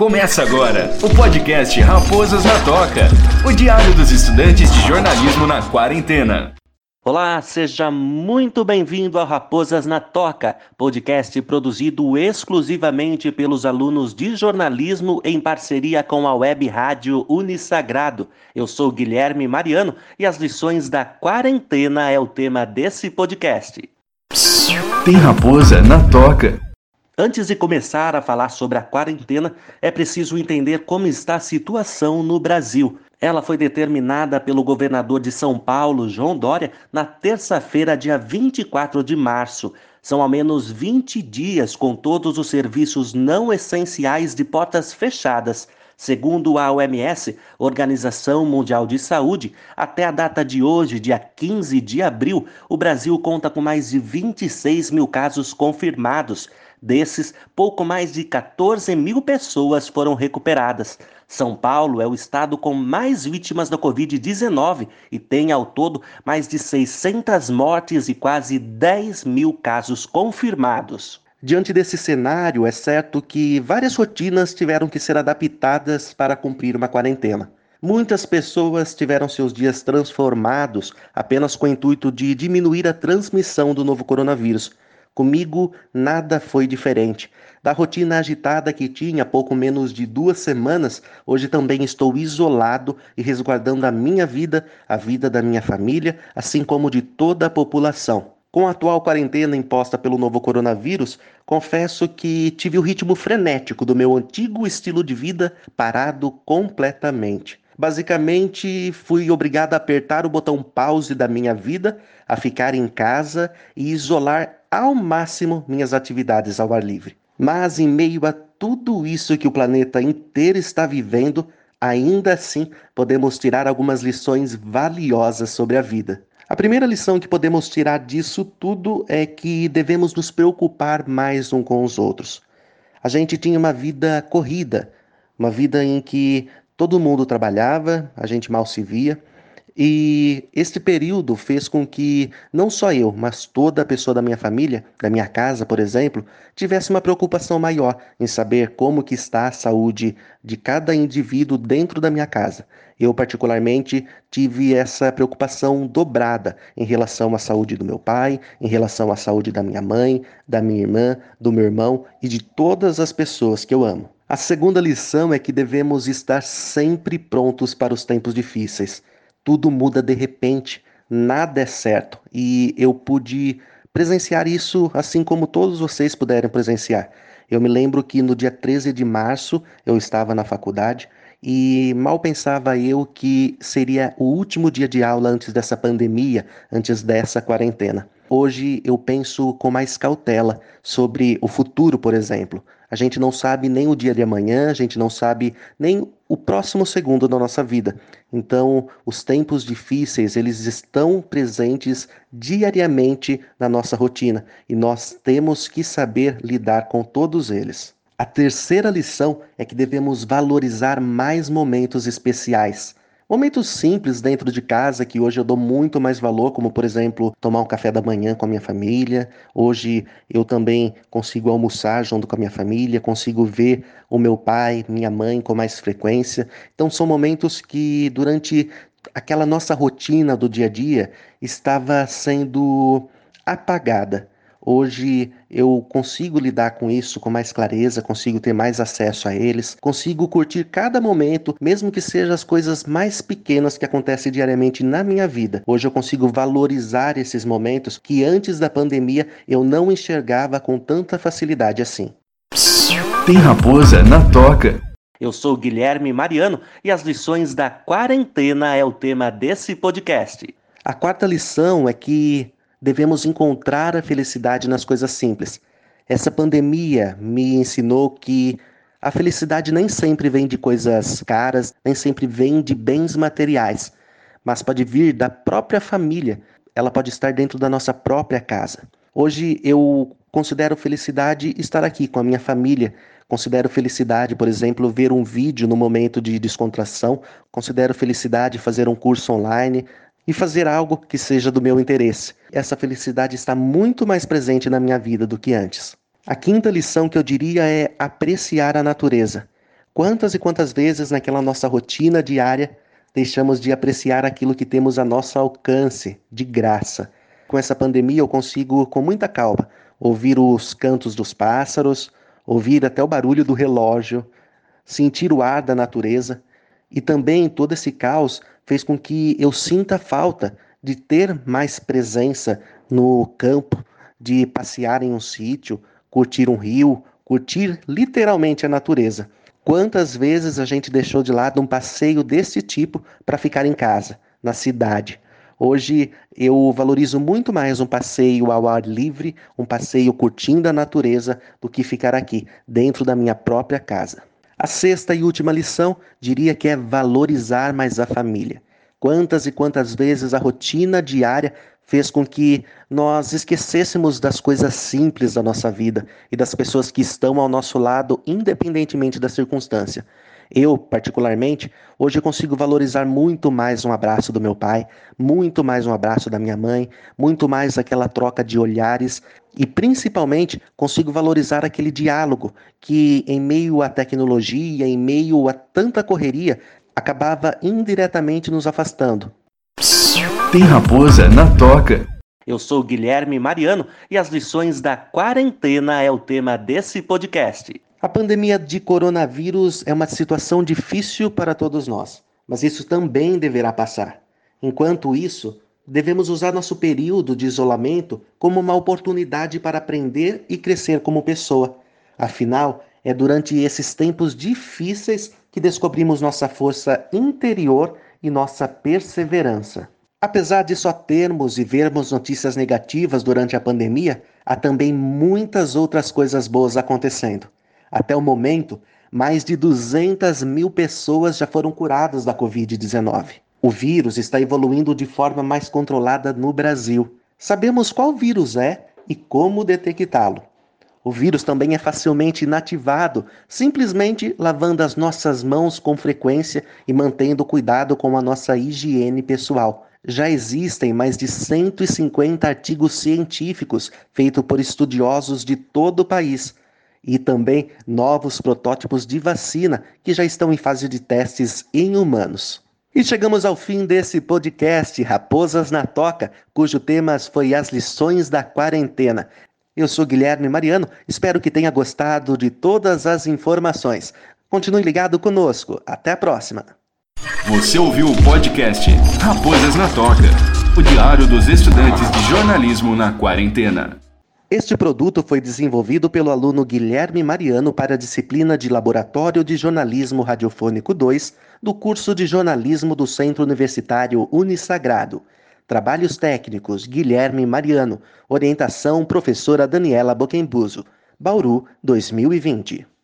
Começa agora o podcast Raposas na Toca, o diário dos estudantes de jornalismo na quarentena. Olá, seja muito bem-vindo ao Raposas na Toca, podcast produzido exclusivamente pelos alunos de jornalismo em parceria com a web rádio Unisagrado. Eu sou Guilherme Mariano e as lições da quarentena é o tema desse podcast. Tem raposa na toca. Antes de começar a falar sobre a quarentena, é preciso entender como está a situação no Brasil. Ela foi determinada pelo governador de São Paulo, João Dória, na terça-feira, dia 24 de março. São ao menos 20 dias com todos os serviços não essenciais de portas fechadas. Segundo a OMS, Organização Mundial de Saúde, até a data de hoje, dia 15 de abril, o Brasil conta com mais de 26 mil casos confirmados. Desses, pouco mais de 14 mil pessoas foram recuperadas. São Paulo é o estado com mais vítimas da Covid-19 e tem ao todo mais de 600 mortes e quase 10 mil casos confirmados. Diante desse cenário, é certo que várias rotinas tiveram que ser adaptadas para cumprir uma quarentena. Muitas pessoas tiveram seus dias transformados apenas com o intuito de diminuir a transmissão do novo coronavírus. Comigo nada foi diferente. Da rotina agitada que tinha pouco menos de duas semanas, hoje também estou isolado e resguardando a minha vida, a vida da minha família, assim como de toda a população. Com a atual quarentena imposta pelo novo coronavírus, confesso que tive o ritmo frenético do meu antigo estilo de vida parado completamente. Basicamente, fui obrigado a apertar o botão pause da minha vida, a ficar em casa e isolar ao máximo minhas atividades ao ar livre. Mas em meio a tudo isso que o planeta inteiro está vivendo, ainda assim podemos tirar algumas lições valiosas sobre a vida. A primeira lição que podemos tirar disso tudo é que devemos nos preocupar mais um com os outros. A gente tinha uma vida corrida, uma vida em que todo mundo trabalhava, a gente mal se via, e este período fez com que não só eu, mas toda a pessoa da minha família, da minha casa, por exemplo, tivesse uma preocupação maior em saber como que está a saúde de cada indivíduo dentro da minha casa. Eu particularmente tive essa preocupação dobrada em relação à saúde do meu pai, em relação à saúde da minha mãe, da minha irmã, do meu irmão e de todas as pessoas que eu amo. A segunda lição é que devemos estar sempre prontos para os tempos difíceis tudo muda de repente, nada é certo. E eu pude presenciar isso assim como todos vocês puderam presenciar. Eu me lembro que no dia 13 de março eu estava na faculdade e mal pensava eu que seria o último dia de aula antes dessa pandemia, antes dessa quarentena. Hoje eu penso com mais cautela sobre o futuro, por exemplo. A gente não sabe nem o dia de amanhã, a gente não sabe nem o próximo segundo da nossa vida. Então, os tempos difíceis, eles estão presentes diariamente na nossa rotina e nós temos que saber lidar com todos eles. A terceira lição é que devemos valorizar mais momentos especiais. Momentos simples dentro de casa que hoje eu dou muito mais valor, como por exemplo, tomar um café da manhã com a minha família. Hoje eu também consigo almoçar junto com a minha família, consigo ver o meu pai, minha mãe com mais frequência. Então são momentos que durante aquela nossa rotina do dia a dia estava sendo apagada. Hoje eu consigo lidar com isso com mais clareza, consigo ter mais acesso a eles, consigo curtir cada momento, mesmo que sejam as coisas mais pequenas que acontecem diariamente na minha vida. Hoje eu consigo valorizar esses momentos que antes da pandemia eu não enxergava com tanta facilidade assim. Tem raposa na toca. Eu sou Guilherme Mariano e as lições da quarentena é o tema desse podcast. A quarta lição é que devemos encontrar a felicidade nas coisas simples. Essa pandemia me ensinou que a felicidade nem sempre vem de coisas caras, nem sempre vem de bens materiais, mas pode vir da própria família, ela pode estar dentro da nossa própria casa. Hoje eu considero felicidade estar aqui com a minha família. Considero felicidade, por exemplo, ver um vídeo no momento de descontração. Considero felicidade fazer um curso online, e fazer algo que seja do meu interesse. Essa felicidade está muito mais presente na minha vida do que antes. A quinta lição que eu diria é apreciar a natureza. Quantas e quantas vezes naquela nossa rotina diária deixamos de apreciar aquilo que temos a nosso alcance, de graça? Com essa pandemia eu consigo, com muita calma, ouvir os cantos dos pássaros, ouvir até o barulho do relógio, sentir o ar da natureza. E também todo esse caos fez com que eu sinta falta de ter mais presença no campo, de passear em um sítio, curtir um rio, curtir literalmente a natureza. Quantas vezes a gente deixou de lado um passeio desse tipo para ficar em casa, na cidade? Hoje eu valorizo muito mais um passeio ao ar livre, um passeio curtindo a natureza, do que ficar aqui, dentro da minha própria casa. A sexta e última lição diria que é valorizar mais a família. Quantas e quantas vezes a rotina diária fez com que nós esquecêssemos das coisas simples da nossa vida e das pessoas que estão ao nosso lado, independentemente da circunstância. Eu, particularmente, hoje consigo valorizar muito mais um abraço do meu pai, muito mais um abraço da minha mãe, muito mais aquela troca de olhares e, principalmente, consigo valorizar aquele diálogo que, em meio à tecnologia, em meio a tanta correria, acabava indiretamente nos afastando. Tem raposa na toca. Eu sou Guilherme Mariano e as lições da quarentena é o tema desse podcast. A pandemia de coronavírus é uma situação difícil para todos nós, mas isso também deverá passar. Enquanto isso, devemos usar nosso período de isolamento como uma oportunidade para aprender e crescer como pessoa. Afinal, é durante esses tempos difíceis que descobrimos nossa força interior e nossa perseverança. Apesar de só termos e vermos notícias negativas durante a pandemia, há também muitas outras coisas boas acontecendo. Até o momento, mais de 200 mil pessoas já foram curadas da Covid-19. O vírus está evoluindo de forma mais controlada no Brasil. Sabemos qual vírus é e como detectá-lo. O vírus também é facilmente inativado, simplesmente lavando as nossas mãos com frequência e mantendo cuidado com a nossa higiene pessoal. Já existem mais de 150 artigos científicos feitos por estudiosos de todo o país e também novos protótipos de vacina que já estão em fase de testes em humanos. E chegamos ao fim desse podcast Raposas na Toca, cujo tema foi as lições da quarentena. Eu sou Guilherme Mariano, espero que tenha gostado de todas as informações. Continue ligado conosco. Até a próxima. Você ouviu o podcast Raposas na Toca, o diário dos estudantes de jornalismo na quarentena. Este produto foi desenvolvido pelo aluno Guilherme Mariano para a disciplina de Laboratório de Jornalismo Radiofônico 2 do curso de jornalismo do Centro Universitário Unisagrado. Trabalhos técnicos Guilherme Mariano. Orientação professora Daniela Boquembuso. Bauru 2020.